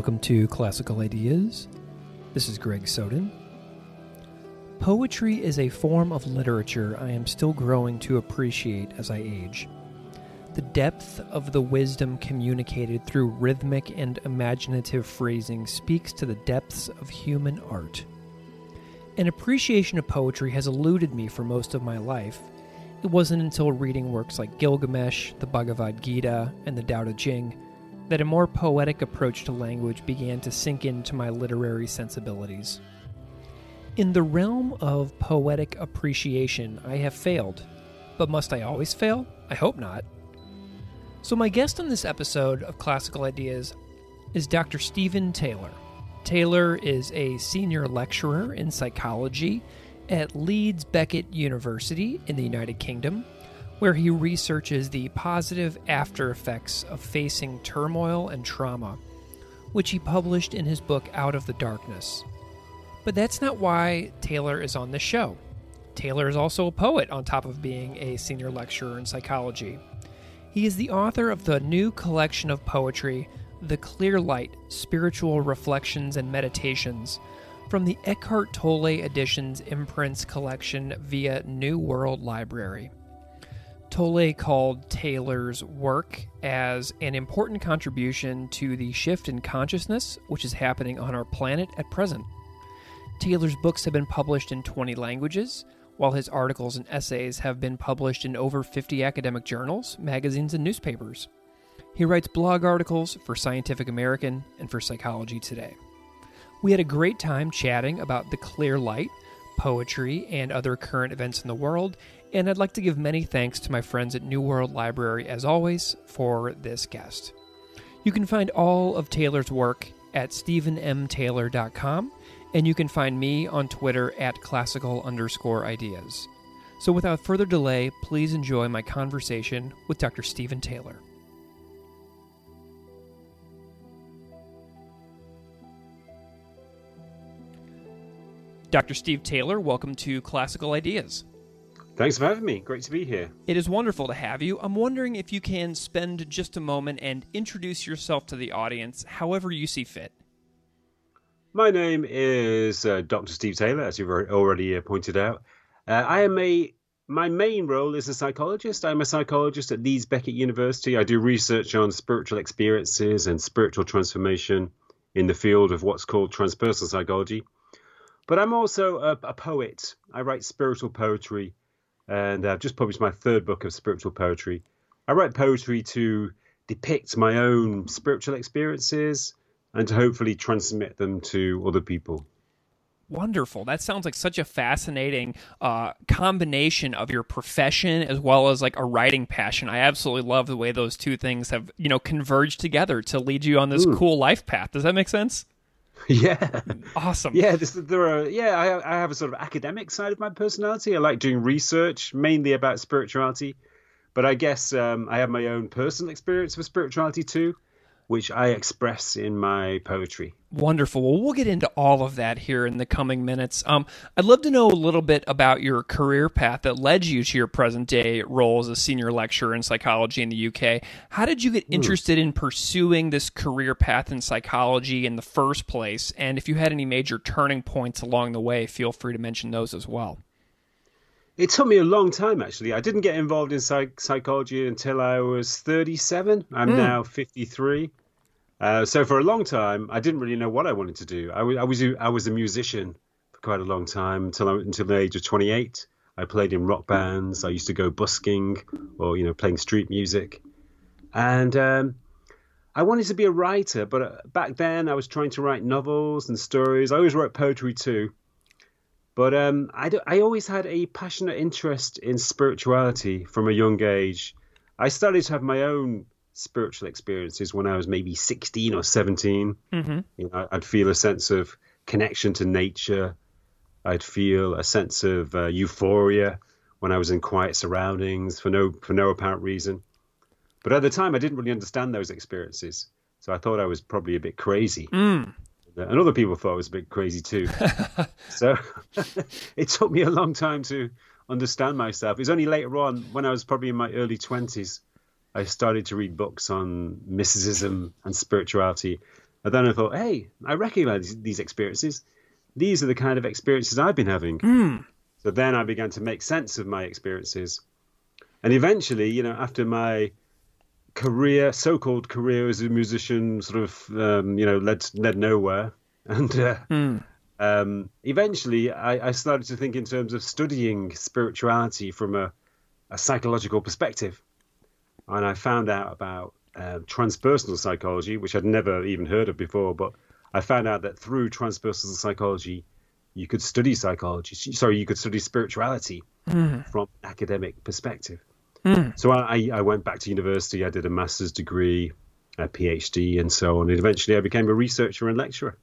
Welcome to Classical Ideas. This is Greg Soden. Poetry is a form of literature I am still growing to appreciate as I age. The depth of the wisdom communicated through rhythmic and imaginative phrasing speaks to the depths of human art. An appreciation of poetry has eluded me for most of my life. It wasn't until reading works like Gilgamesh, the Bhagavad Gita, and the Tao Te Ching that a more poetic approach to language began to sink into my literary sensibilities. In the realm of poetic appreciation, I have failed. But must I always fail? I hope not. So, my guest on this episode of Classical Ideas is Dr. Steven Taylor. Taylor is a senior lecturer in psychology at Leeds Beckett University in the United Kingdom, where he researches the positive after effects of facing turmoil and trauma, which he published in his book Out of the Darkness. But that's not why Taylor is on this show. Taylor is also a poet on top of being a senior lecturer in psychology. He is the author of the new collection of poetry, The Clear Light Spiritual Reflections and Meditations, from the Eckhart Tolle Editions imprints collection via New World Library. Tolle called Taylor's work as an important contribution to the shift in consciousness which is happening on our planet at present. Taylor's books have been published in 20 languages, while his articles and essays have been published in over 50 academic journals, magazines, and newspapers. He writes blog articles for Scientific American and for Psychology Today. We had a great time chatting about the clear light, poetry, and other current events in the world, and I'd like to give many thanks to my friends at New World Library, as always, for this guest. You can find all of Taylor's work at stevenmtaylor.com and you can find me on Twitter at classical underscore ideas. So without further delay, please enjoy my conversation with Dr. Steven Taylor. Dr. Steve Taylor, welcome to Classical Ideas. Thanks for having me. Great to be here. It is wonderful to have you. I'm wondering if you can spend just a moment and introduce yourself to the audience however you see fit. My name is uh, Dr. Steve Taylor, as you've already uh, pointed out. Uh, I am a my main role is a psychologist. I'm a psychologist at Leeds Beckett University. I do research on spiritual experiences and spiritual transformation in the field of what's called transpersonal psychology. But I'm also a, a poet. I write spiritual poetry, and I've just published my third book of spiritual poetry. I write poetry to depict my own spiritual experiences and to hopefully transmit them to other people. Wonderful. That sounds like such a fascinating uh, combination of your profession as well as like a writing passion. I absolutely love the way those two things have, you know, converged together to lead you on this Ooh. cool life path. Does that make sense? Yeah. Awesome. Yeah, this, there are. Yeah, I, I have a sort of academic side of my personality. I like doing research, mainly about spirituality, but I guess um, I have my own personal experience with spirituality too which I express in my poetry. Wonderful. Well, we'll get into all of that here in the coming minutes. Um, I'd love to know a little bit about your career path that led you to your present day role as a senior lecturer in psychology in the UK. How did you get hmm. interested in pursuing this career path in psychology in the first place? And if you had any major turning points along the way, feel free to mention those as well. It took me a long time, actually. I didn't get involved in psych- psychology until I was 37. I'm mm. now 53. Uh, so for a long time, I didn't really know what I wanted to do. I was I was, I was a musician for quite a long time until until the age of 28. I played in rock bands. I used to go busking or you know playing street music, and um, I wanted to be a writer. But uh, back then, I was trying to write novels and stories. I always wrote poetry too. But um, I, do, I always had a passionate interest in spirituality from a young age. I started to have my own spiritual experiences when I was maybe 16 or 17. Mm-hmm. You know, I'd feel a sense of connection to nature. I'd feel a sense of uh, euphoria when I was in quiet surroundings for no for no apparent reason. But at the time, I didn't really understand those experiences, so I thought I was probably a bit crazy. Mm. And other people thought I was a bit crazy too. so it took me a long time to understand myself. It was only later on, when I was probably in my early twenties, I started to read books on mysticism and spirituality, And then I thought, hey, I recognize these experiences. These are the kind of experiences I've been having. Mm. So then I began to make sense of my experiences. And eventually, you know, after my career, so-called career as a musician, sort of, um, you know, led led nowhere, and uh, Mm. um, eventually I, I started to think in terms of studying spirituality from a, a psychological perspective, and I found out about uh, transpersonal psychology, which I'd never even heard of before. But I found out that through transpersonal psychology, you could study psychology. Sorry, you could study spirituality Mm. from an academic perspective. Mm. So I, I went back to university. I did a master's degree, a PhD, and so on. And eventually, I became a researcher and lecturer.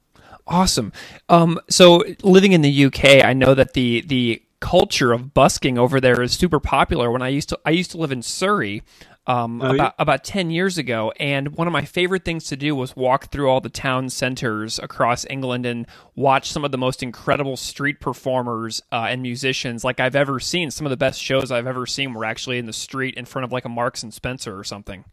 Awesome. Um, so living in the UK, I know that the the culture of busking over there is super popular. When I used to I used to live in Surrey. Um, Oh, yeah? about about ten years ago, and one of my favorite things to do was walk through all the town centers across England and watch some of the most incredible street performers uh, and musicians like I've ever seen. Some of the best shows I've ever seen were actually in the street in front of like a Marks and Spencer or something.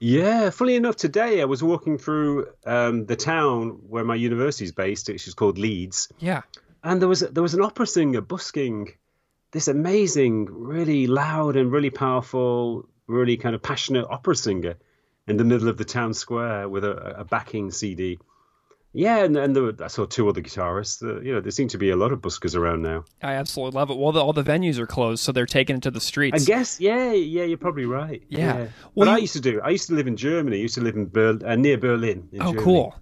Yeah, funny enough, today I was walking through um, the town where my university is based, which is called Leeds, Yeah. and there was there was an opera singer busking this amazing, really loud and really powerful, really kind of passionate opera singer in the middle of the town square with a, a backing CD. Yeah, and, and there were, I saw two other guitarists. Uh, you know, there seem to be a lot of buskers around now. I absolutely love it. Well, the, all the venues are closed, so they're taking it to the streets. I guess, yeah, yeah, you're probably right. Yeah. Well, Well, what I used to do, I used to live in Germany. I used to live in Ber- uh, near Berlin. In oh, Germany. cool.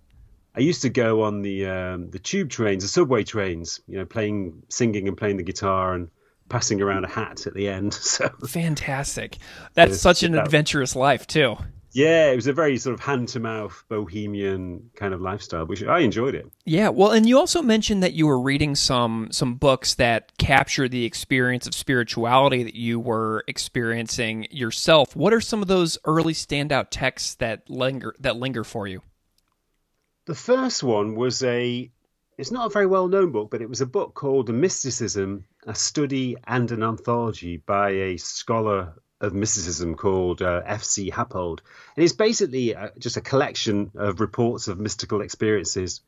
I used to go on the um, the tube trains, the subway trains. You know, playing, singing, and playing the guitar and passing around a hat at the end. So Fantastic. That's such an adventurous life, too. yeah, it was a very sort of hand to mouth bohemian kind of lifestyle, which I enjoyed it. Yeah, well, and you also mentioned that you were reading some some books that capture the experience of spirituality that you were experiencing yourself. What are some of those early standout texts that linger that linger for you? The first one was a. It's not a very well known book, but it was a book called Mysticism: A Study and an Anthology by a scholar of mysticism called uh, F.C. Happold. And it's basically uh, just a collection of reports of mystical experiences,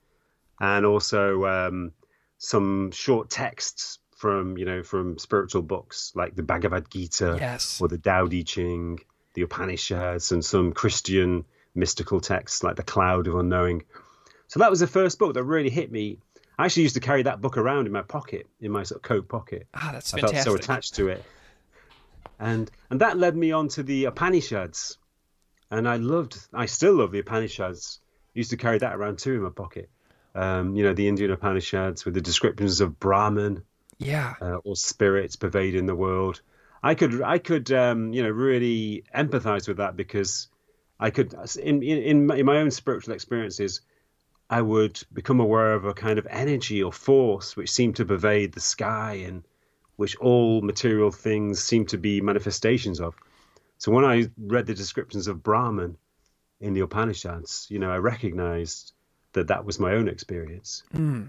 and also um, some short texts from you know from spiritual books like the Bhagavad Gita Yes. or the Tao Te Ching, the Upanishads, and some Christian mystical texts like the Cloud of Unknowing. So that was the first book that really hit me. I actually used to carry that book around in my pocket, in my sort of coat pocket. Ah, that's I felt so attached to it, and and that led me on to the Upanishads, and I loved, I still love the Upanishads. I used to carry that around too in my pocket. Um, you know, the Indian Upanishads with the descriptions of Brahman, yeah. uh, or spirits pervading the world. I could I could um, you know really empathize with that because I could in in in my own spiritual experiences I would become aware of a kind of energy or force which seemed to pervade the sky and which all material things seem to be manifestations of. So when I read the descriptions of Brahman in the Upanishads, you know, I recognized that that was my own experience. Hmm.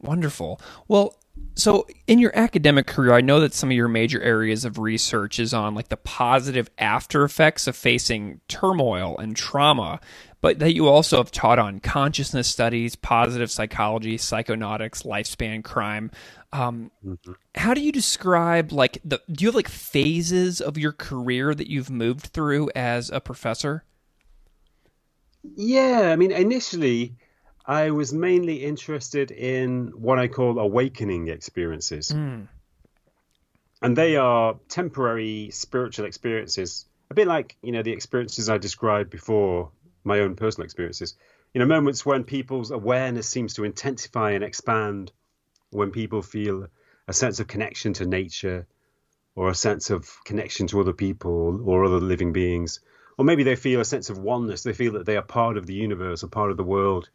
Wonderful. Well, so in your academic career, I know that some of your major areas of research is on like the positive after effects of facing turmoil and trauma, but that you also have taught on consciousness studies, positive psychology, psychonautics, lifespan crime. Um, How do you describe like the? Do you have like phases of your career that you've moved through as a professor? Yeah, I mean, initially, I was mainly interested in what I call awakening experiences. Hmm. And they are temporary spiritual experiences, a bit like, you know, the experiences I described before, my own personal experiences. You know, moments when people's awareness seems to intensify and expand, when people feel a sense of connection to nature or a sense of connection to other people or other living beings. Or maybe they feel a sense of oneness. They feel that they are part of the universe or part of the world.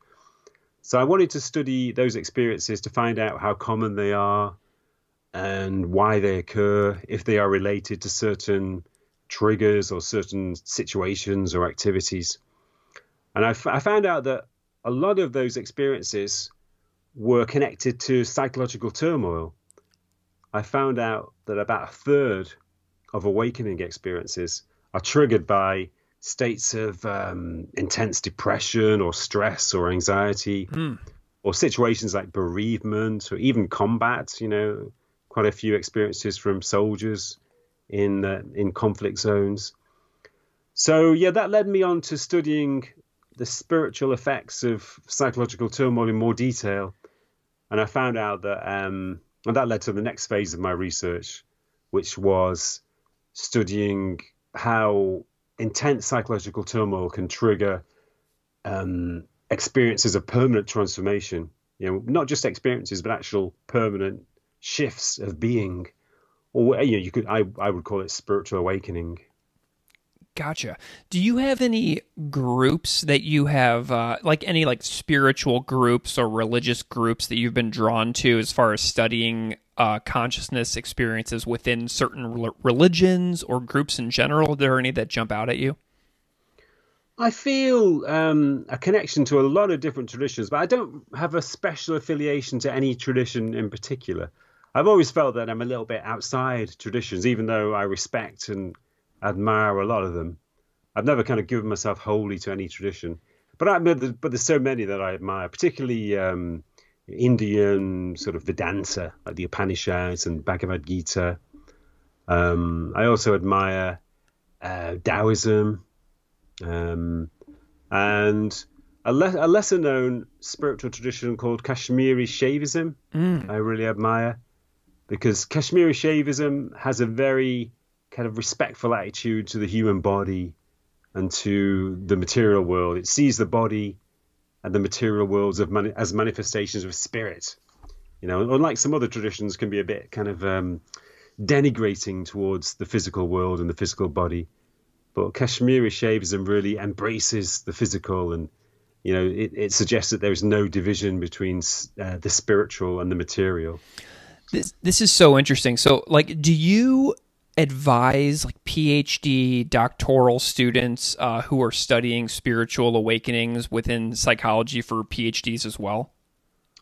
So I wanted to study those experiences to find out how common they are and why they occur, if they are related to certain triggers or certain situations or activities. And I, f- I found out that a lot of those experiences were connected to psychological turmoil. I found out that about a third of awakening experiences are triggered by states of um, intense depression or stress or anxiety, mm. or situations like bereavement or even combat. You know, quite a few experiences from soldiers in uh, in conflict zones. So yeah, that led me on to studying the spiritual effects of psychological turmoil in more detail, and I found out that, um, and that led to the next phase of my research, which was studying how intense psychological turmoil can trigger um, experiences of permanent transformation. You know, not just experiences, but actual permanent shifts of being, or you know, you could I I would call it spiritual awakening. Gotcha. Do you have any groups that you have, uh, like any like spiritual groups or religious groups that you've been drawn to as far as studying uh, consciousness experiences within certain religions or groups in general? Are there any that jump out at you? I feel um, a connection to a lot of different traditions, but I don't have a special affiliation to any tradition in particular. I've always felt that I'm a little bit outside traditions, even though I respect and admire a lot of them. I've never kind of given myself wholly to any tradition, but I but there's so many that I admire, particularly um, Indian sort of Vedanta, like the Upanishads and Bhagavad Gita. Um, I also admire uh, Taoism um, and a, le- a, lesser known spiritual tradition called Kashmiri Shaivism. Mm. I really admire because Kashmiri Shaivism has a very kind of respectful attitude to the human body and to the material world. It sees the body and the material worlds of mani- as manifestations of spirit. You know, unlike some other traditions, can be a bit kind of um, denigrating towards the physical world and the physical body. But Kashmiri Shaivism really embraces the physical and you know, it, it suggests that there is no division between uh, the spiritual and the material. This this is so interesting. So, like, do you advise like PhD doctoral students uh, who are studying spiritual awakenings within psychology for PhDs as well?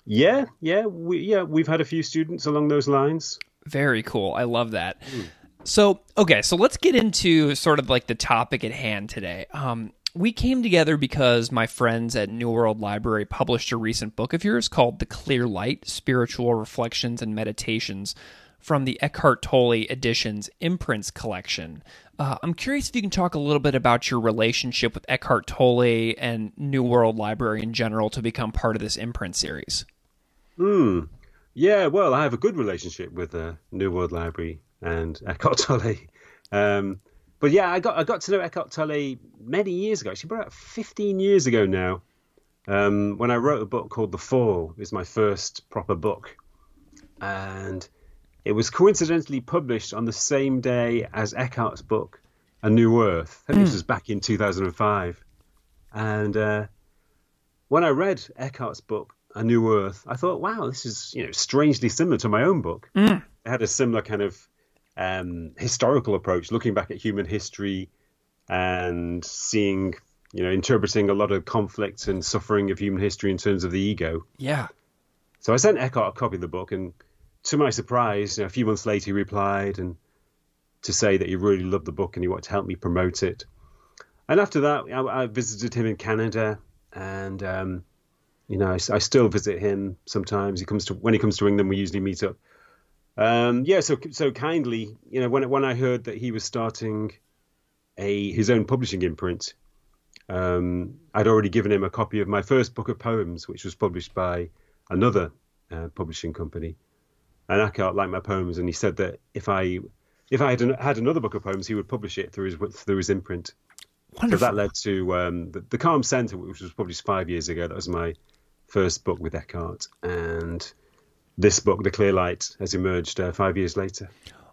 Yeah, yeah, we yeah we've had a few students along those lines. Very cool. I love that. Mm. So okay, so let's get into sort of like the topic at hand today. Um, we came together because my friends at New World Library published a recent book of yours called The Clear Light Spiritual Reflections and Meditations from the Eckhart Tolle Editions Imprints collection. Uh, I'm curious if you can talk a little bit about your relationship with Eckhart Tolle and New World Library in general to become part of this imprint series. Hmm. Yeah, well, I have a good relationship with uh, New World Library and Eckhart Tolle. Um, but yeah, I got I got to know Eckhart Tolle many years ago. Actually, about 15 years ago now, um, when I wrote a book called The Fall. Is my first proper book, and it was coincidentally published on the same day as Eckhart's book, A New Earth. Mm. this hmm. was back in 2005. And uh, when I read Eckhart's book, A New Earth, I thought, wow, this is you know strangely similar to my own book. Mm. It had a similar kind of um, historical approach, looking back at human history and seeing, you know, interpreting a lot of conflict and suffering of human history in terms of the ego. Yeah. So I sent Eckhart a copy of the book, and to my surprise, you know, a few months later, he replied and to say that he really loved the book and he wanted to help me promote it. And after that, I, I visited him in Canada, and um, you know, I, I, still visit him sometimes. He comes to when he comes to England, we usually meet up. Um, yeah, so so kindly, you know, when when I heard that he was starting a his own publishing imprint, um, I'd already given him a copy of my first book of poems, which was published by another uh, publishing company and Eckhart liked my poems, and he said that if I if I had an, had another book of poems, he would publish it through his through his imprint. Wonderful. So that led to um, the, the, Calm Center, which was published five years ago. That was my first book with Eckhart, and this book, The Clear Light, has emerged uh, five years later.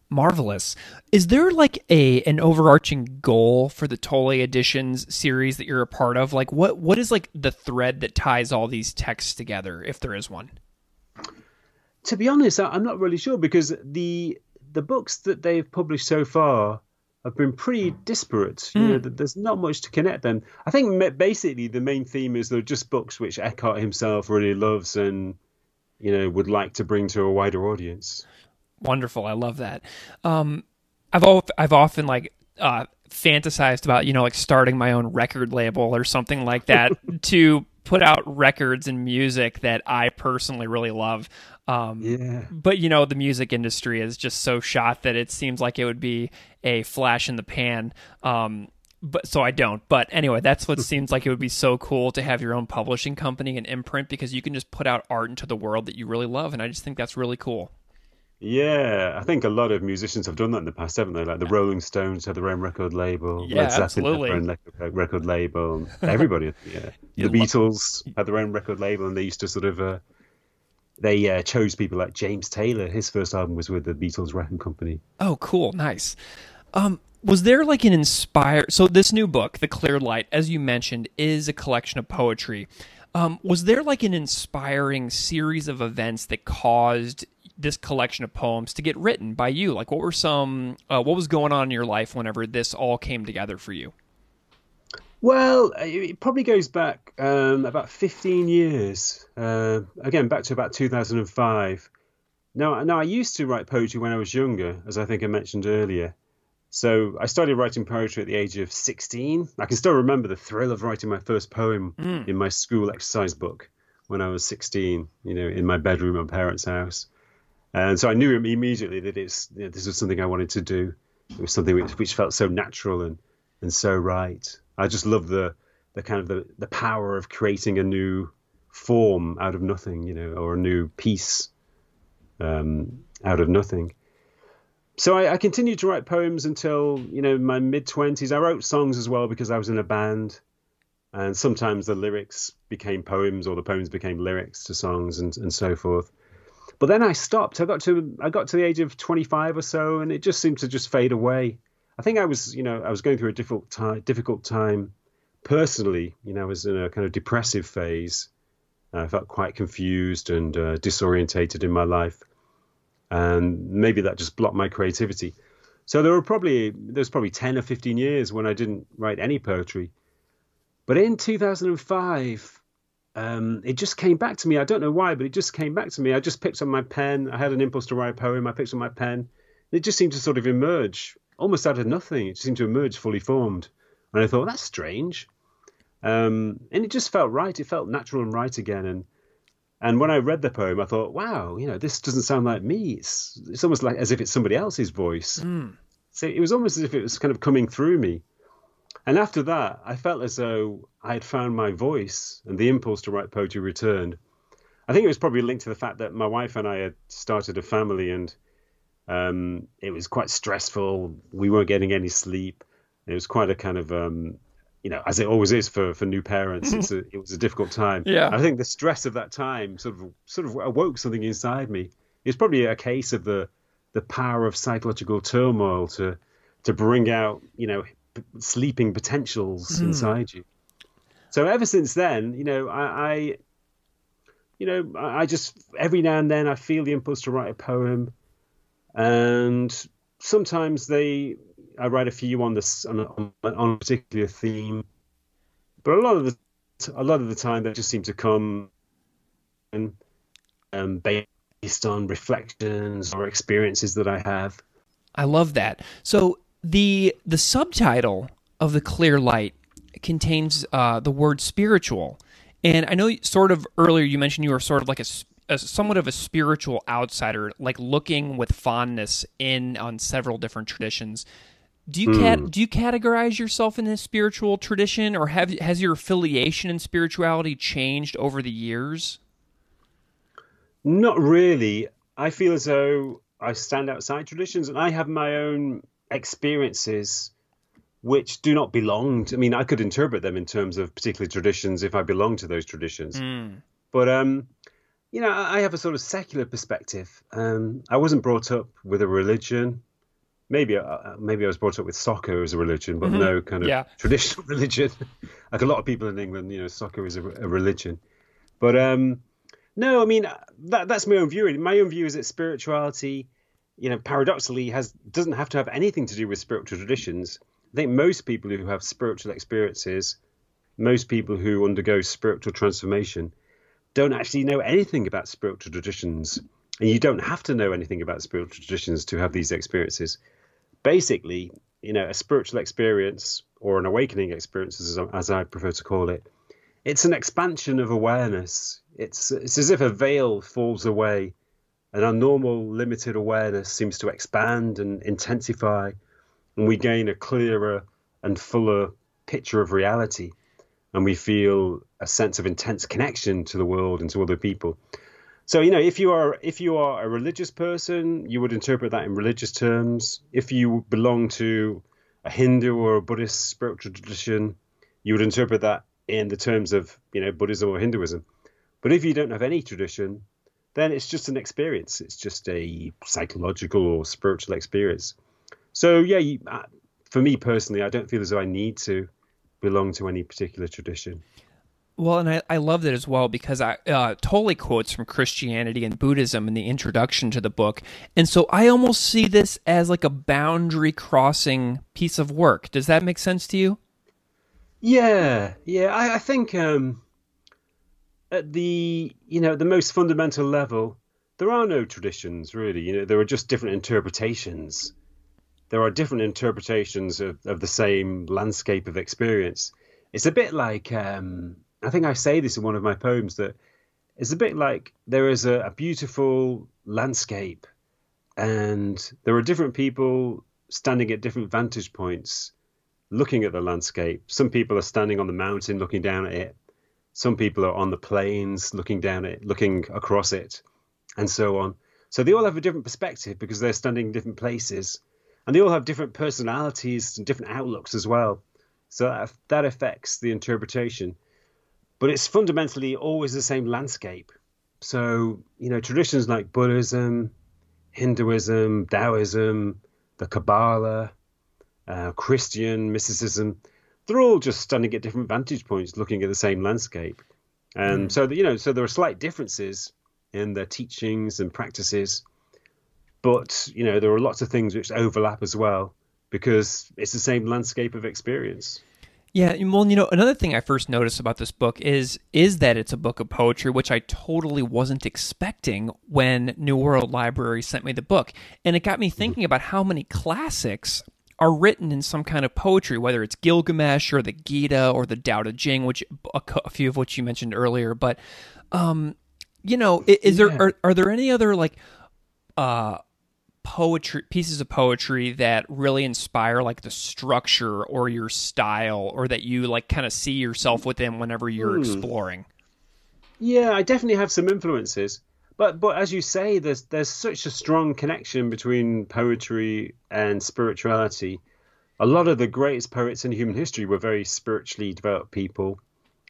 Marvelous. Is there like a an overarching goal for the Tolle Editions series that you're a part of? Like what what is like the thread that ties all these texts together, if there is one? To be honest, I'm not really sure because the the books that they've published so far have been pretty disparate. You mm. know, there's not much to connect them. I think basically the main theme is they're just books which Eckhart himself really loves and you know would like to bring to a wider audience. Wonderful, I love that. Um, I've al- I've often like uh, fantasized about, you know, like starting my own record label or something like that to put out records and music that I personally really love. Um, yeah. But you know, the music industry is just so shot that it seems like it would be a flash in the pan. Um, but so I don't. But anyway, that's what seems like it would be so cool to have your own publishing company and imprint because you can just put out art into the world that you really love, and I just think that's really cool. Yeah, I think a lot of musicians have done that in the past, haven't they? Like the Rolling Stones had their own record label. Yeah, absolutely. Had their own record label. Everybody, yeah. The Beatles had their own record label, and they used to sort of. Uh, they uh, chose people like James Taylor. His first album was with the Beatles record company. Oh, cool, nice. Um, was there like an inspire? So this new book, The Clear Light, as you mentioned, is a collection of poetry. Um, was there like an inspiring series of events that caused this collection of poems to get written by you? Like, what were some? Uh, what was going on in your life whenever this all came together for you? Well, it probably goes back um, about 15 years. Uh, again, back to about 2005. Now, now, I used to write poetry when I was younger, as I think I mentioned earlier. So I started writing poetry at the age of 16. I can still remember the thrill of writing my first poem mm. in my school exercise book when I was 16, you know, in my bedroom at my parents' house. And so I knew immediately that it's you know, this was something I wanted to do. It was something which, which felt so natural and, and so right. I just love the the kind of the, the power of creating a new form out of nothing, you know, or a new piece um, out of nothing so I, I, continued to write poems until you know my mid twenties. I wrote songs as well because I was in a band, and sometimes the lyrics became poems or the poems became lyrics to songs and, and so forth. But then I stopped. I got to I got to the age of twenty five or so, and it just seemed to just fade away. I think I was you know I was going through a difficult time, difficult time personally. You know, I was in a kind of depressive phase. I felt quite confused and uh, disorientated in my life and maybe that just blocked my creativity. So there were probably there's probably ten or fifteen years when I didn't write any poetry, but in 2005, um, it just came back to me. I don't know why, but it just came back to me. I just picked up my pen. I had an impulse to write a poem. I picked up my pen. It just seemed to sort of emerge almost out of nothing. It seemed to emerge fully formed, and I thought that's strange. Um, and it just felt right. It felt natural and right again. And and when I read the poem, I thought, wow, you know, this doesn't sound like me. It's it's almost like as if it's somebody else's voice. Mm. So it was almost as if it was kind of coming through me. And after that, I felt as though I had found my voice and the impulse to write poetry returned. I think it was probably linked to the fact that my wife and I had started a family and um, it was quite stressful. We weren't getting any sleep. It was quite a kind of um, you know, as it always is for, for new parents, it's a, it was a difficult time. Yeah. I think the stress of that time sort of sort of awoke something inside me. It's probably a case of the the power of psychological turmoil to to bring out, you know, sleeping potentials mm. inside you. So ever since then, you know, I, I you know, I just every now and then I feel the impulse to write a poem, and sometimes they I write a few on this on a, on a particular theme, but a lot of the a lot of the time they just seem to come and um, based on reflections or experiences that I have. I love that. So the the subtitle of the clear light contains uh, the word spiritual, and I know sort of earlier you mentioned you were sort of like a a, somewhat of a spiritual outsider, like looking with fondness in on several different traditions. Do you cat, mm. do you categorize yourself in a spiritual tradition, or have has your affiliation in spirituality changed over the years? Not really. I feel as though I stand outside traditions, and I have my own experiences which do not belong to, I mean, I could interpret them in terms of particular traditions if I belong to those traditions. Mm. But, um, you know, I have a sort of secular perspective. Um, I wasn't brought up with a religion maybe uh, uh, maybe I was brought up with soccer as a religion, but mm-hmm. no kind of yeah. traditional religion. like a lot of people in England, you know, soccer is a, a religion. But um, no, I mean uh, that that's my own view. My own view is that spirituality, you know, paradoxically has doesn't have to have anything to do with spiritual traditions. I think most people who have spiritual experiences, most people who undergo spiritual transformation, don't actually know anything about spiritual traditions. And you don't have to know anything about spiritual traditions to have these experiences basically, you know, a spiritual experience or an awakening experience, as, as I prefer to call it, it's an expansion of awareness. It's it's as if a veil falls away, and our normal limited awareness seems to expand and intensify, and we gain a clearer and fuller picture of reality, and we feel a sense of intense connection to the world and to other people. So you know, if you are if you are a religious person, you would interpret that in religious terms. If you belong to a Hindu or a Buddhist spiritual tradition, you would interpret that in the terms of you know Buddhism or Hinduism. But if you don't have any tradition, then it's just an experience. It's just a psychological or spiritual experience. So yeah, you, uh, for me personally, I don't feel as though I need to belong to any particular tradition. Well, and I, I loved it as well because I uh, Tolle quotes from Christianity and Buddhism in the introduction to the book. And so I almost see this as like a boundary crossing piece of work. Does that make sense to you? Yeah, yeah. I, I think um, at the you know the most fundamental level, there are no traditions really. You know, there are just different interpretations. There are different interpretations of, of the same landscape of experience. It's a bit like um, I think I say this in one of my poems that it's a bit like there is a, a beautiful landscape, and there are different people standing at different vantage points, looking at the landscape. Some people are standing on the mountain looking down at it. Some people are on the plains looking down it, looking across it, and so on. So they all have a different perspective because they're standing in different places, and they all have different personalities and different outlooks as well. So that, that affects the interpretation but it's fundamentally always the same landscape. So, you know, traditions like Buddhism, Hinduism, Taoism, the Kabbalah, uh, Christian mysticism, they're all just standing at different vantage points looking at the same landscape. And mm. so, you know, so there are slight differences in their teachings and practices, but, you know, there are lots of things which overlap as well because it's the same landscape of experience. Yeah, well, you know, another thing I first noticed about this book is is that it's a book of poetry, which I totally wasn't expecting when New World Library sent me the book, and it got me thinking about how many classics are written in some kind of poetry, whether it's Gilgamesh or the Gita or the Tao Te Ching, which a, a few of which you mentioned earlier. But, um, you know, is, is there are, are there any other like uh poetry pieces of poetry that really inspire like the structure or your style or that you like kind of see yourself within whenever you're hmm. exploring yeah i definitely have some influences but but as you say there's there's such a strong connection between poetry and spirituality. A lot of the greatest poets in human history were very spiritually developed people.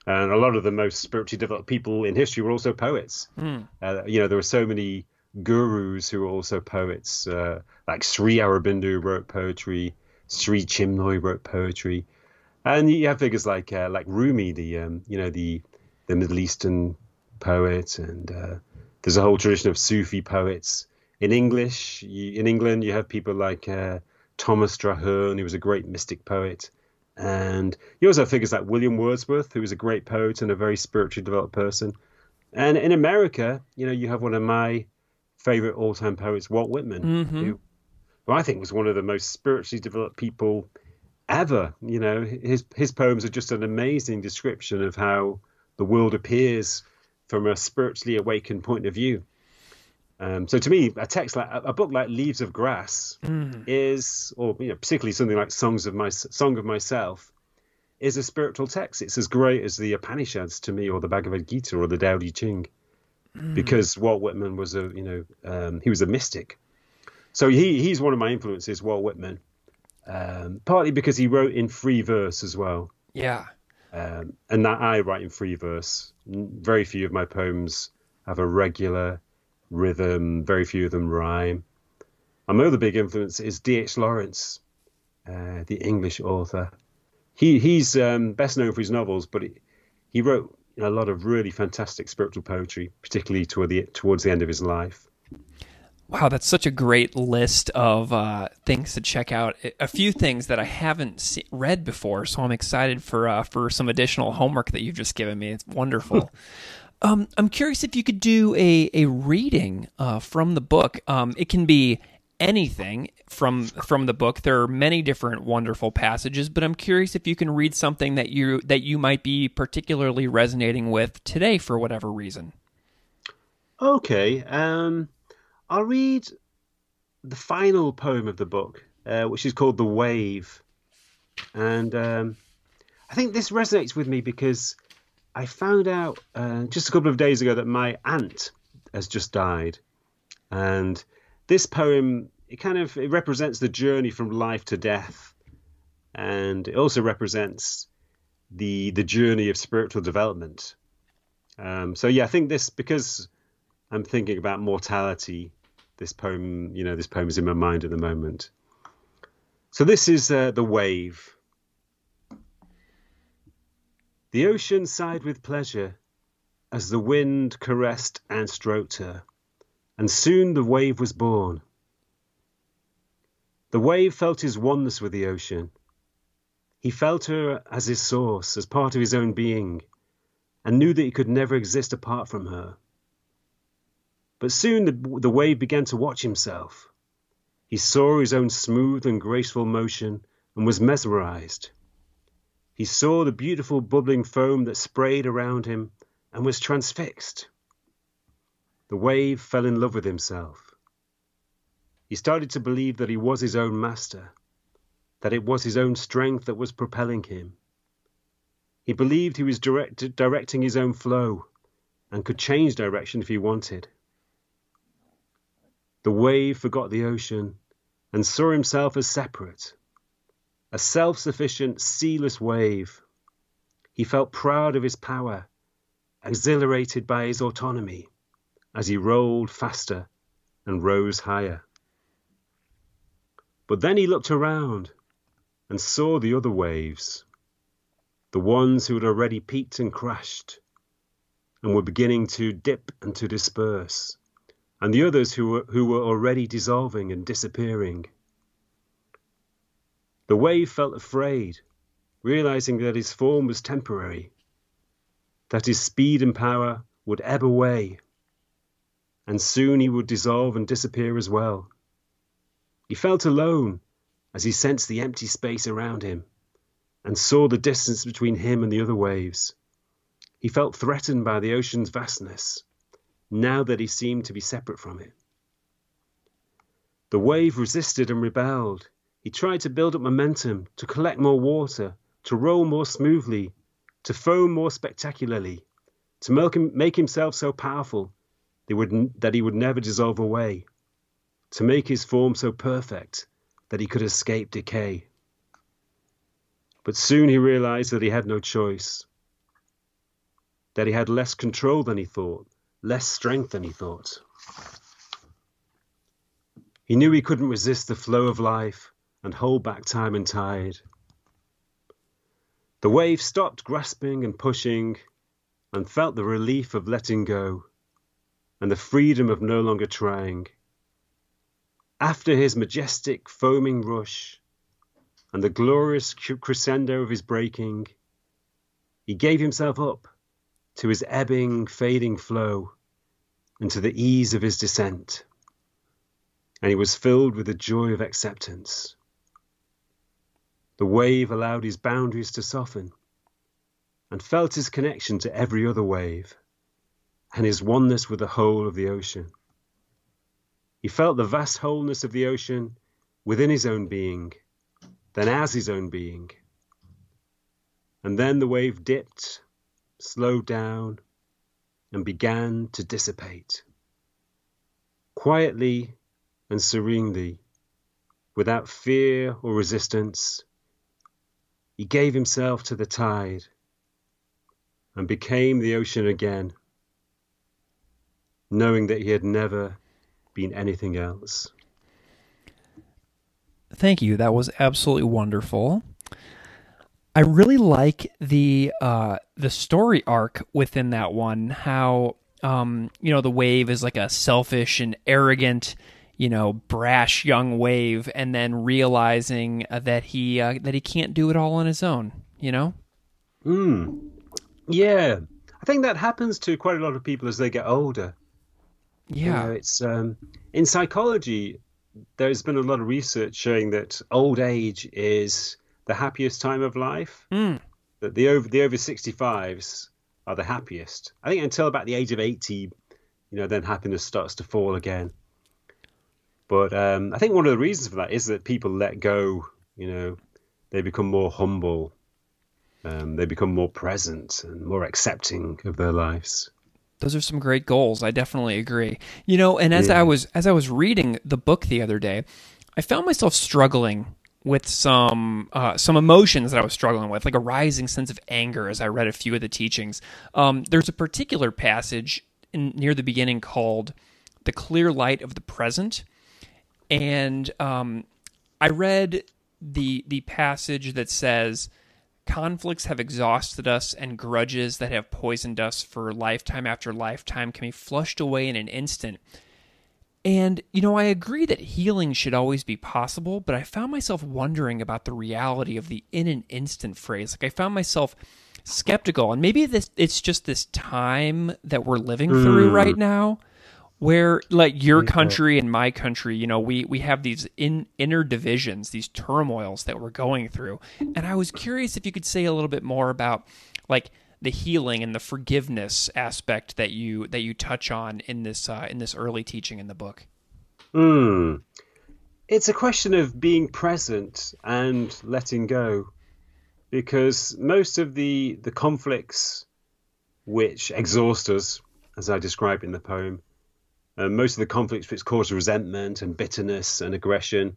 And a lot of the most spiritually developed people in history were also poets. Mm. uh, you know there were so many gurus who were also poets, uh, like Sri Aurobindo wrote poetry, Sri Chinmoy wrote poetry, and you have figures like uh, like Rumi, the um, you know the the Middle Eastern poet, and uh, there's a whole tradition of Sufi poets. In English, you, in England, you have people like uh, Thomas Traherne, who was a great mystic poet. And you also have figures like William Wordsworth, who was a great poet and a very spiritually developed person. And in America, you know, you have one of my favorite all-time poets, Walt Whitman, mm-hmm. who, who I think was one of the most spiritually developed people ever. You know, his his poems are just an amazing description of how the world appears from a spiritually awakened point of view. Um, so to me, a text like a book like Leaves of Grass mm. is, or you know, particularly something like Songs of My Song of Myself, is a spiritual text. It's as great as the Upanishads to me, or the Bhagavad Gita, or the Tao Te Ching mm. because Walt Whitman was a you know um, he was a mystic. So he he's one of my influences, Walt Whitman, um, partly because he wrote in free verse as well. Yeah. Um, and that I write in free verse. Very few of my poems have a regular rhythm. Very few of them rhyme. And my other big influence is D.H. Lawrence, uh, the English author. He he's um, best known for his novels, but he, he wrote a lot of really fantastic spiritual poetry, particularly toward the towards the end of his life. Wow, that's such a great list of uh, things to check out. A few things that I haven't see- read before, so I'm excited for uh, for some additional homework that you've just given me. It's wonderful. um, I'm curious if you could do a a reading uh, from the book. Um, it can be anything from from the book. There are many different wonderful passages, but I'm curious if you can read something that you that you might be particularly resonating with today for whatever reason. Okay, um, I'll read the final poem of the book, uh, which is called "The Wave," and um, I think this resonates with me because I found out uh, just a couple of days ago that my aunt has just died, and this poem it kind of it represents the journey from life to death, and it also represents the the journey of spiritual development. Um, so yeah, I think this because I'm thinking about mortality. This poem, you know, this poem is in my mind at the moment. So this is uh, the wave. The ocean sighed with pleasure as the wind caressed and stroked her, and soon the wave was born. The wave felt his oneness with the ocean. He felt her as his source, as part of his own being, and knew that he could never exist apart from her. But soon the, the wave began to watch himself. He saw his own smooth and graceful motion and was mesmerized. He saw the beautiful bubbling foam that sprayed around him and was transfixed. The wave fell in love with himself. He started to believe that he was his own master, that it was his own strength that was propelling him. He believed he was direct, directing his own flow and could change direction if he wanted. The wave forgot the ocean and saw himself as separate, a self sufficient, sealess wave. He felt proud of his power, exhilarated by his autonomy as he rolled faster and rose higher. But then he looked around and saw the other waves, the ones who had already peaked and crashed and were beginning to dip and to disperse and the others who were, who were already dissolving and disappearing. The wave felt afraid, realizing that his form was temporary, that his speed and power would ebb away, and soon he would dissolve and disappear as well. He felt alone as he sensed the empty space around him and saw the distance between him and the other waves. He felt threatened by the ocean's vastness now that he seemed to be separate from it. The wave resisted and rebelled. He tried to build up momentum, to collect more water, to roll more smoothly, to foam more spectacularly, to make, himself so powerful that he would never dissolve away, to make his form so perfect that he could escape decay. But soon he realized that he had no choice, that he had less control than he thought, less strength than he thought. He knew he couldn't resist the flow of life and hold back time and tide. The wave stopped grasping and pushing and felt the relief of letting go and the freedom of no longer trying. After his majestic foaming rush and the glorious crescendo of his breaking, he gave himself up to his ebbing, fading flow and to the ease of his descent, and he was filled with the joy of acceptance. The wave allowed his boundaries to soften and felt his connection to every other wave and his oneness with the whole of the ocean. He felt the vast wholeness of the ocean within his own being, then as his own being. And then the wave dipped, slowed down, and began to dissipate. Quietly and serenely, without fear or resistance, he gave himself to the tide and became the ocean again, knowing that he had never been anything else. Thank you. That was absolutely wonderful. I really like the uh, the story arc within that one. How um, you know the wave is like a selfish and arrogant, you know, brash young wave, and then realizing uh, that he uh, that he can't do it all on his own. You know. Hmm. Yeah, I think that happens to quite a lot of people as they get older. Yeah, you know, it's um, in psychology. there's been a lot of research showing that old age is the happiest time of life. Mm. That the over the over 65s are the happiest. I think until about the age of 80, you know, then happiness starts to fall again. But um, I think one of the reasons for that is that people let go. You know, they become more humble. Um, they become more present and more accepting of their lives those are some great goals. I definitely agree. You know, and as yeah. I was as I was reading the book the other day, I found myself struggling with some uh, some emotions that I was struggling with, like a rising sense of anger as I read a few of the teachings. Um, there's a particular passage in, near the beginning called "The Clear Light of the Present," and um, I read the the passage that says Conflicts have exhausted us, and grudges that have poisoned us for lifetime after lifetime can be flushed away in an instant. And, you know, I agree that healing should always be possible, but I found myself wondering about the reality of the in an instant phrase. Like, I found myself skeptical, and maybe this it's just this time that we're living through mm. right now where like your country and my country you know we we have these in inner divisions these turmoils that we're going through and i was curious if you could say a little bit more about like the healing and the forgiveness aspect that you that you touch on in this uh, in this early teaching in the book Hmm. it's a question of being present and letting go because most of the the conflicts which exhaust us as i describe in the poem uh, most of the conflicts which cause resentment and bitterness and aggression,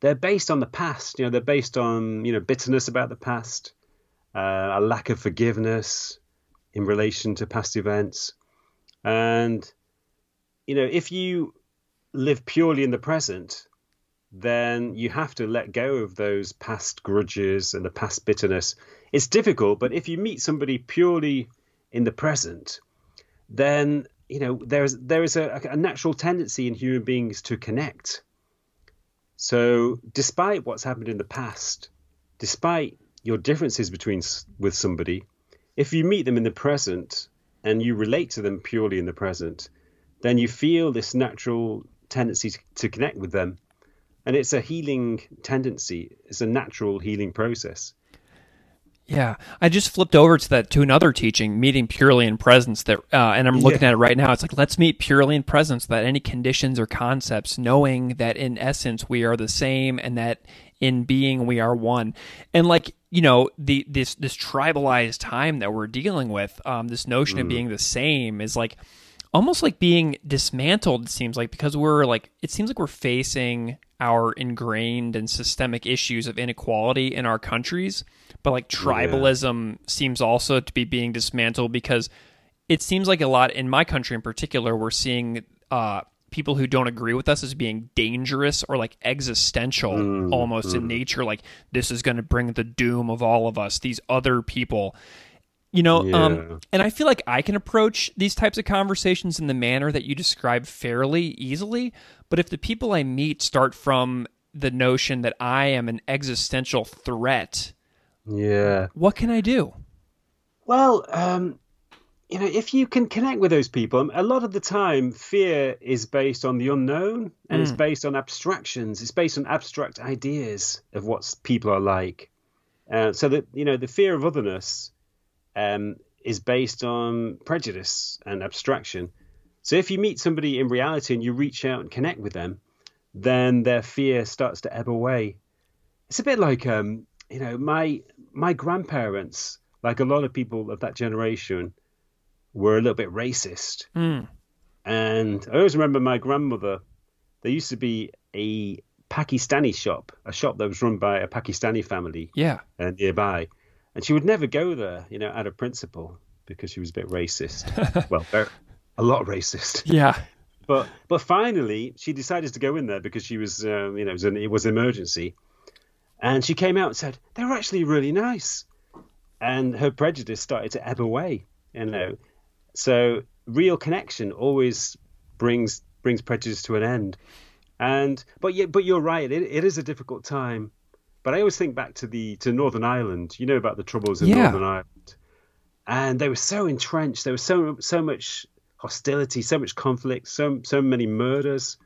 they're based on the past. You know, they're based on you know bitterness about the past, uh, a lack of forgiveness in relation to past events, and you know if you live purely in the present, then you have to let go of those past grudges and the past bitterness. It's difficult, but if you meet somebody purely in the present, then you know there's there is a, a natural tendency in human beings to connect. So despite what's happened in the past, despite your differences between with somebody, if you meet them in the present and you relate to them purely in the present, then you feel this natural tendency to, to connect with them. And it's a healing tendency, it's a natural healing process. Yeah, I just flipped over to that to another teaching, meeting purely in presence. That, uh, and I'm looking yeah. at it right now. It's like let's meet purely in presence. That any conditions or concepts, knowing that in essence we are the same, and that in being we are one. And like you know, the this this tribalized time that we're dealing with, um, this notion mm. of being the same is like almost like being dismantled. It seems like because we're like it seems like we're facing our ingrained and systemic issues of inequality in our countries but like tribalism yeah. seems also to be being dismantled because it seems like a lot in my country in particular we're seeing uh, people who don't agree with us as being dangerous or like existential mm, almost mm. in nature like this is going to bring the doom of all of us these other people you know yeah. um, and i feel like i can approach these types of conversations in the manner that you describe fairly easily but if the people i meet start from the notion that i am an existential threat yeah. What can I do? Well, um, you know, if you can connect with those people, a lot of the time, fear is based on the unknown and mm. it's hmm. based on abstractions. It's based on abstract ideas of what people are like. Uh, so that you know, the fear of otherness um, is based on prejudice and abstraction. So if you meet somebody in reality and you reach out and connect with them, then their fear starts to ebb away. It's a bit like um, you know, my my grandparents, like a lot of people of that generation, were a little bit racist. Mm. And I always remember my grandmother. There used to be a Pakistani shop, a shop that was run by a Pakistani family. Yeah. Uh, nearby, and she would never go there, you know, out of principle because she was a bit racist. well, a lot racist. Yeah. But but finally, she decided to go in there because she was, um, you know, it was an, it was an emergency, and she came out and said, they were actually really nice. And her prejudice started to ebb away, you know. So real connection always brings brings prejudice to an end. And but yeah, but you're right, it, it is a difficult time. But I always think back to the to Northern Ireland. You know about the troubles in yeah. Northern Ireland. And they were so entrenched, there was so so much hostility, so much conflict, so so many murders.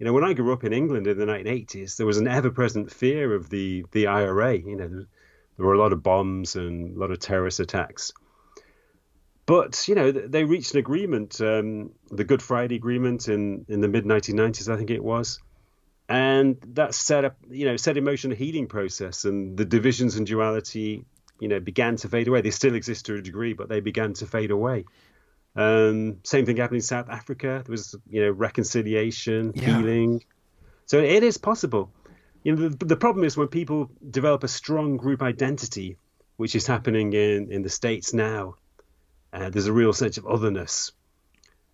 You know, when I grew up in England in the 1980s, there was an ever-present fear of the the IRA. You know, there, were a lot of bombs and a lot of terrorist attacks. But you know, they reached an agreement, um, the Good Friday Agreement in in the mid 1990s, I think it was, and that set up, you know, set in motion a healing process, and the divisions and duality, you know, began to fade away. They still exist to a degree, but they began to fade away. Um, same thing happened in South Africa. There was, you know, reconciliation, yeah. healing. So it is possible. You know, the, the problem is when people develop a strong group identity, which is happening in in the states now uh, there's a real sense of otherness.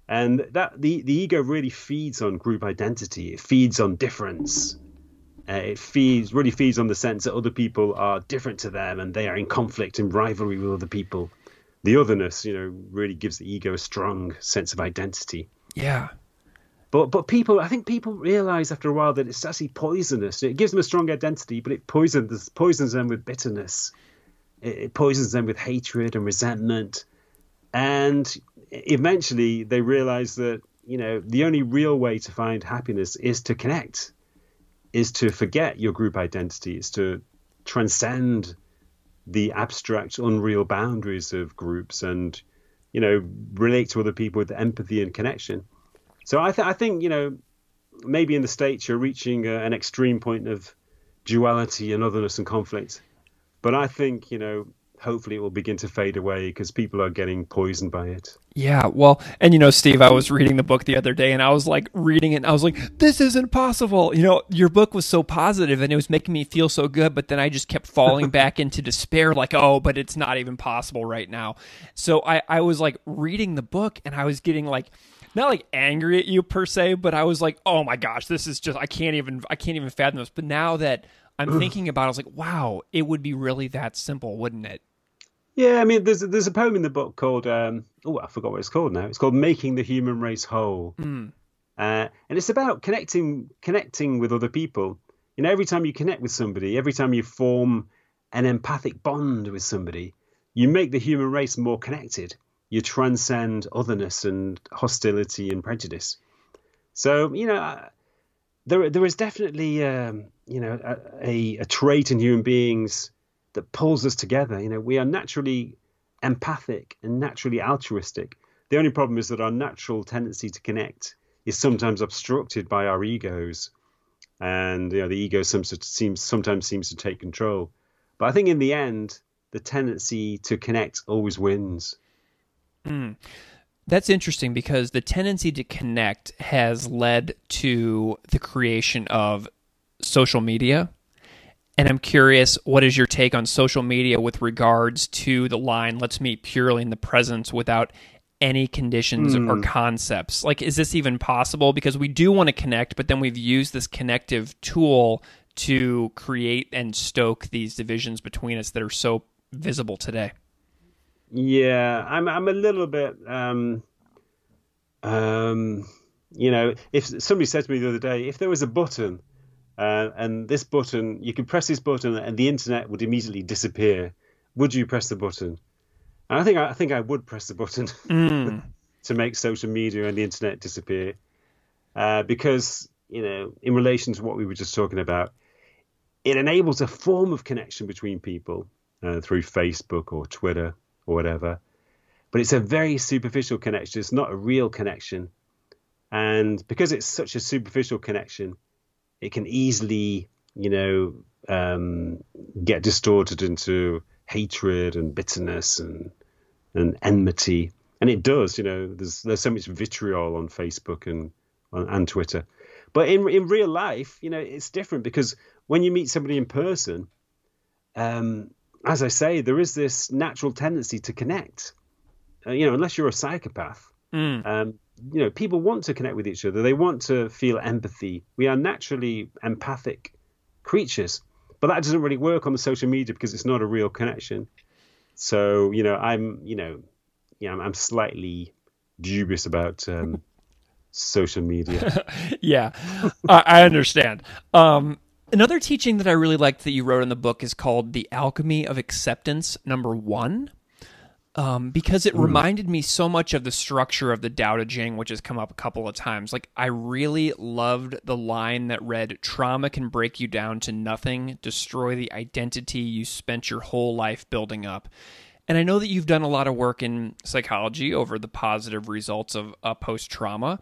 And that the, the ego really feeds on group identity. It feeds on difference. Uh, it feeds really feeds on the sense that other people are different to them and they are in conflict and rivalry with other people. The otherness, you know, really gives the ego a strong sense of identity. Yeah. But but people, I think people realize after a while that it's actually poisonous. It gives them a strong identity, but it poisons poisons them with bitterness. It, it poisons them with hatred and resentment and eventually they realize that, you know, the only real way to find happiness is to connect, is to forget your group identity, is to transcend the abstract, unreal boundaries of groups and, you know, relate to other people with empathy and connection. So I, th- I think, you know, maybe in the States you're reaching a, an extreme point of duality and otherness and conflict. But I think, you know, hopefully it will begin to fade away because people are getting poisoned by it. Yeah, well, and you know, Steve, I was reading the book the other day and I was like reading it and I was like, this isn't possible. You know, your book was so positive and it was making me feel so good, but then I just kept falling back into despair, like, oh, but it's not even possible right now. So I, I was like reading the book and I was getting like, not like angry at you per se, but I was like, oh my gosh, this is just I can't even I can't even fathom this. But now that I'm thinking about it, I was like, wow, it would be really that simple, wouldn't it? Yeah, I mean, there's there's a poem in the book called um, oh, I forgot what it's called now. It's called "Making the Human Race Whole," mm. uh, and it's about connecting connecting with other people. You know, every time you connect with somebody, every time you form an empathic bond with somebody, you make the human race more connected. You transcend otherness and hostility and prejudice. So, you know, uh, there there is definitely um, you know a, a trait in human beings that pulls us together. You know, we are naturally empathic and naturally altruistic. The only problem is that our natural tendency to connect is sometimes obstructed by our egos, and you know the ego seems sometimes seems to take control. But I think in the end, the tendency to connect always wins. Mm. That's interesting because the tendency to connect has led to the creation of social media and I'm curious, what is your take on social media with regards to the line, let's meet purely in the presence without any conditions mm. or hmm. concepts? Like, is this even possible? Because we do want to connect, but then we've used this connective tool to create and stoke these divisions between us that are so visible today. Yeah, I'm, I'm a little bit, um, um, you know, if somebody said to me the other day, if there was a button uh, and this button, you could press this button and the internet would immediately disappear. Would you press the button? And I think I, think I would press the button mm. to make social media and the internet disappear, uh, because you know, in relation to what we were just talking about, it enables a form of connection between people uh, through Facebook or Twitter or whatever. But it's a very superficial connection. It's not a real connection, and because it's such a superficial connection, it can easily, you know, um, get distorted into hatred and bitterness and and enmity, and it does. You know, there's there's so much vitriol on Facebook and and Twitter, but in in real life, you know, it's different because when you meet somebody in person, um, as I say, there is this natural tendency to connect. Uh, you know, unless you're a psychopath, mm. um, you know, people want to connect with each other. They want to feel empathy. We are naturally empathic creatures, but that doesn't really work on the social media because it's not a real connection. So, you know, I'm, you know, yeah, I'm, I'm slightly dubious about um, social media. yeah, I understand. Um, another teaching that I really liked that you wrote in the book is called "The Alchemy of Acceptance." Number one. Um, because it mm. reminded me so much of the structure of the Tao Te Ching, which has come up a couple of times. Like, I really loved the line that read, Trauma can break you down to nothing, destroy the identity you spent your whole life building up. And I know that you've done a lot of work in psychology over the positive results of uh, post trauma.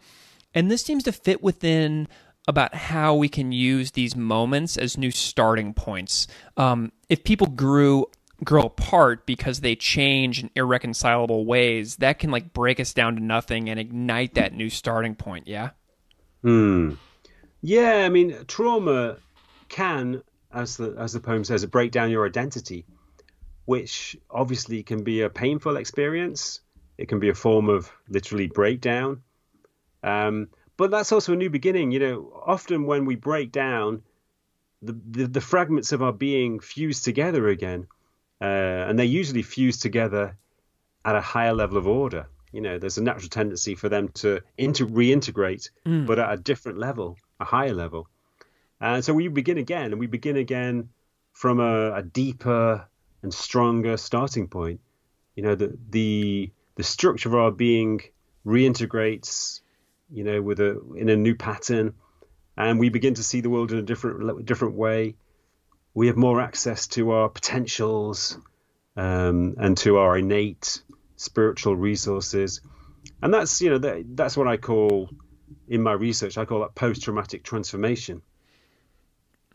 And this seems to fit within about how we can use these moments as new starting points. Um, if people grew grow apart because they change in irreconcilable ways, that can like break us down to nothing and ignite that new starting point. Yeah. Hmm. Yeah, I mean, trauma can, as the as the poem says, break down your identity, which obviously can be a painful experience. It can be a form of literally breakdown. Um, but that's also a new beginning. You know, often when we break down, the, the, the fragments of our being fuse together again uh, and they usually fuse together at a higher level of order. You know, there's a natural tendency for them to inter- reintegrate, mm. but at a different level, a higher level. And so we begin again, and we begin again from a, a deeper and stronger starting point. You know, the the the structure of our being reintegrates, you know, with a in a new pattern, and we begin to see the world in a different different way we have more access to our potentials um, and to our innate spiritual resources. And that's you know that, that's what I call in my research. I call that post traumatic transformation.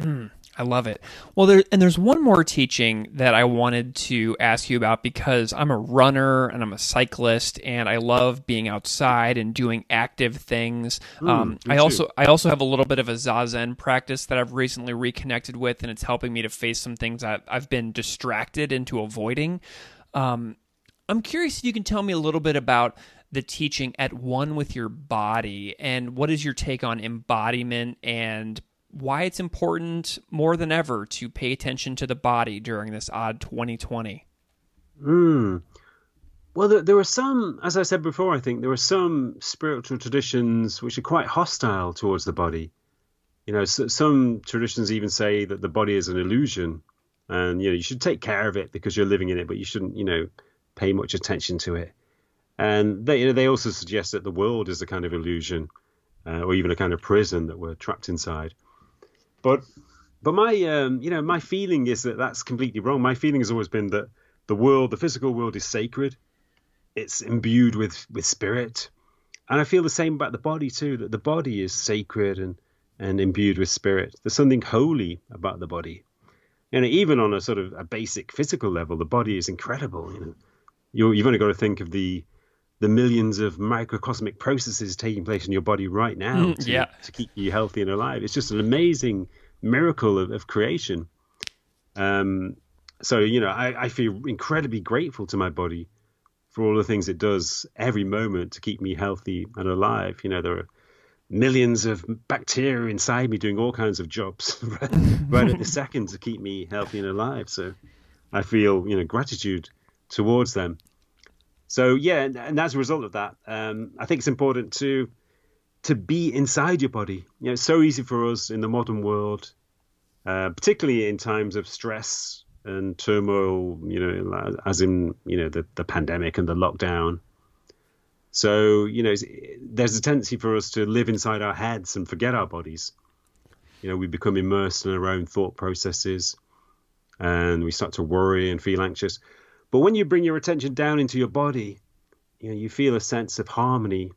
Mm. I love it. Well, there and there's one more teaching that I wanted to ask you about because I'm a runner and I'm a cyclist and I love being outside and doing active things. Mm, um, I also I also have a little bit of a zazen practice that I've recently reconnected with, and it's helping me to face some things that I've been distracted into avoiding. Um, I'm curious if you can tell me a little bit about the teaching at one with your body and what is your take on embodiment and why it's important more than ever to pay attention to the body during this odd 2020. Hmm. Well, there, there are some, as I said before, I think there are some spiritual traditions which are quite hostile towards the body. You know, so, some traditions even say that the body is an illusion, and you know you should take care of it because you're living in it, but you shouldn't, you know, pay much attention to it. And they, you know, they also suggest that the world is a kind of illusion, uh, or even a kind of prison that we're trapped inside. But but my um, you know my feeling is that that's completely wrong. My feeling has always been that the world, the physical world, is sacred. It's imbued with with spirit, and I feel the same about the body too. That the body is sacred and and imbued with spirit. There's something holy about the body. You know, even on a sort of a basic physical level, the body is incredible. You know, you you've only got to think of the the millions of microcosmic processes taking place in your body right now mm, to, yeah. to keep you healthy and alive. It's just an amazing miracle of, of creation. Um, so, you know, I, I feel incredibly grateful to my body for all the things it does every moment to keep me healthy and alive. You know, there are millions of bacteria inside me doing all kinds of jobs right at the second to keep me healthy and alive. So I feel, you know, gratitude towards them. So yeah, and, as a result of that, um, I think it's important to to be inside your body. You know, it's so easy for us in the modern world, uh, particularly in times of stress and turmoil. You know, as in you know the the pandemic and the lockdown. So you know, there's a tendency for us to live inside our heads and forget our bodies. You know, we become immersed in our own thought processes, and we start to worry and feel anxious. But when you bring your attention down into your body, you know, you feel a sense of harmony.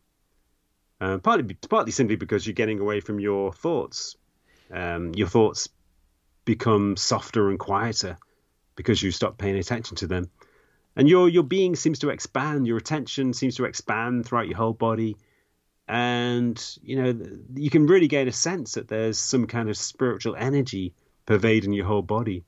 Uh, partly, partly simply because you're getting away from your thoughts. Um, your thoughts become softer and quieter because you stop paying attention to them, and your your being seems to expand. Your attention seems to expand throughout your whole body, and you know you can really get a sense that there's some kind of spiritual energy pervading your whole body.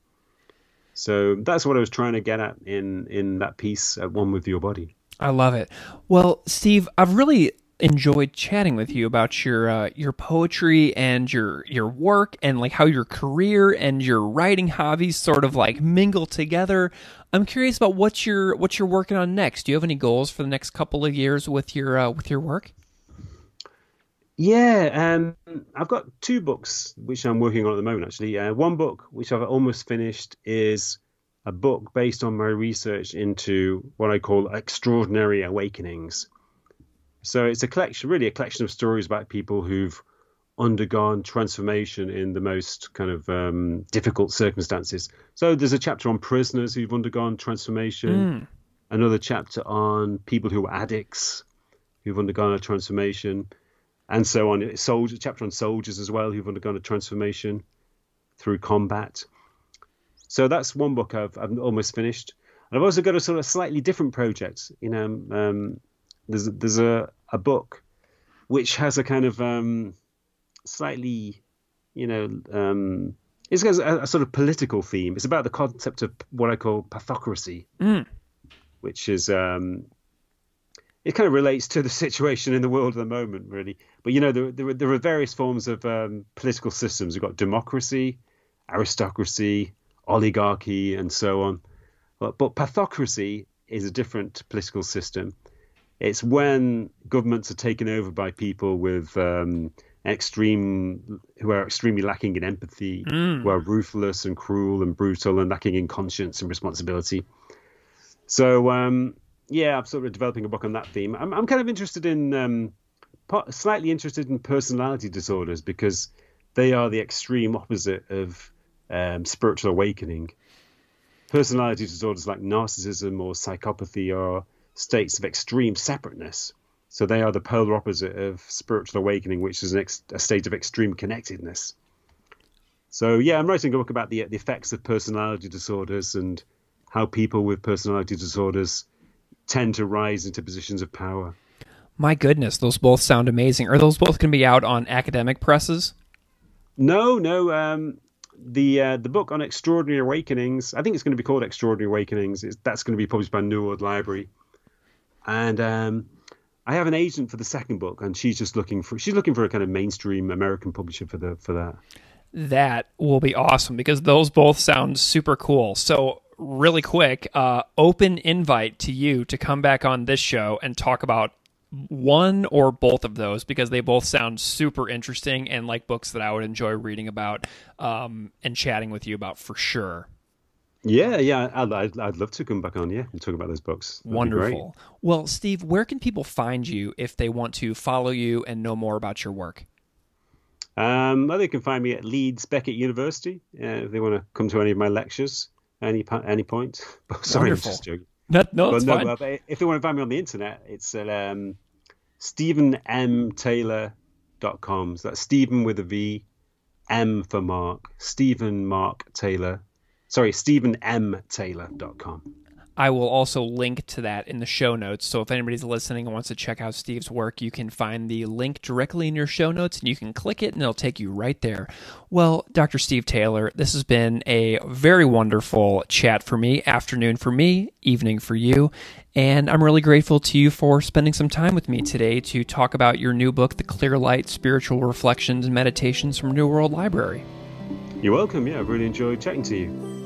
So that's what I was trying to get at in in that piece at one with your body. I love it. Well, Steve, I've really enjoyed chatting with you about your uh, your poetry and your your work and like how your career and your writing hobbies sort of like mingle together. I'm curious about what you're what you're working on next. Do you have any goals for the next couple of years with your uh, with your work? Yeah, um, I've got two books which I'm working on at the moment. Actually, uh, one book which I've almost finished is a book based on my research into what I call extraordinary awakenings. So it's a collection, really a collection of stories about people who've undergone transformation in the most kind of um, difficult circumstances. So there's a chapter on prisoners who've undergone transformation, mm. another chapter on people who are addicts who've undergone a transformation, and so on. Soldier chapter on soldiers as well who've undergone a transformation through combat. So that's one book I've, I've almost finished. And I've also got a sort of slightly different project. You know, um, there's there's a, a book which has a kind of um, slightly, you know, um, it's got a, a, sort of political theme. It's about the concept of what I call pathocracy, mm. which is um, it kind of relates to the situation in the world at the moment, really. But you know, there there, there are various forms of um, political systems. We've got democracy, aristocracy, oligarchy, and so on. But, but pathocracy is a different political system. It's when governments are taken over by people with um, extreme, who are extremely lacking in empathy, mm. who are ruthless and cruel and brutal and lacking in conscience and responsibility. So, um, yeah, I'm sort of developing a book on that theme. I'm, I'm kind of interested in, um, slightly interested in personality disorders because they are the extreme opposite of um, spiritual awakening. Personality disorders like narcissism or psychopathy are states of extreme separateness. So they are the polar opposite of spiritual awakening, which is ex- a state of extreme connectedness. So yeah, I'm writing a book about the the effects of personality disorders and how people with personality disorders tend to rise into positions of power. My goodness, those both sound amazing. Are those both going to be out on academic presses? No, no. Um, the uh, the book on extraordinary awakenings. I think it's going to be called Extraordinary Awakenings. It's, that's going to be published by New World Library, and um, I have an agent for the second book, and she's just looking for she's looking for a kind of mainstream American publisher for the for that. That will be awesome because those both sound super cool. So really quick, uh, open invite to you to come back on this show and talk about one or both of those because they both sound super interesting and like books that I would enjoy reading about um, and chatting with you about for sure. Yeah, yeah, I'd, I'd, I'd, love to come back on, yeah, and talk about those books. That'd Wonderful. Well, Steve, where can people find you if they want to follow you and know more about your work? Um, well, they can find me at Leeds Beckett University uh, if they want to come to any of my lectures any any point. Sorry, Wonderful. I'm just joking. No, no, it's no, fine. But if they want to find me on the internet, it's at um, StevenMTaylor.com. So that's Steven with a V, M for Mark, Steven Mark Taylor. Sorry, StevenMTaylor.com. I will also link to that in the show notes. So if anybody's listening and wants to check out Steve's work, you can find the link directly in your show notes and you can click it and it'll take you right there. Well, Dr. Steve Taylor, this has been a very wonderful chat for me, afternoon for me, evening for you. And I'm really grateful to you for spending some time with me today to talk about your new book, The Clear Light Spiritual Reflections and Meditations from New World Library. You're welcome. Yeah, I've really enjoyed chatting to you.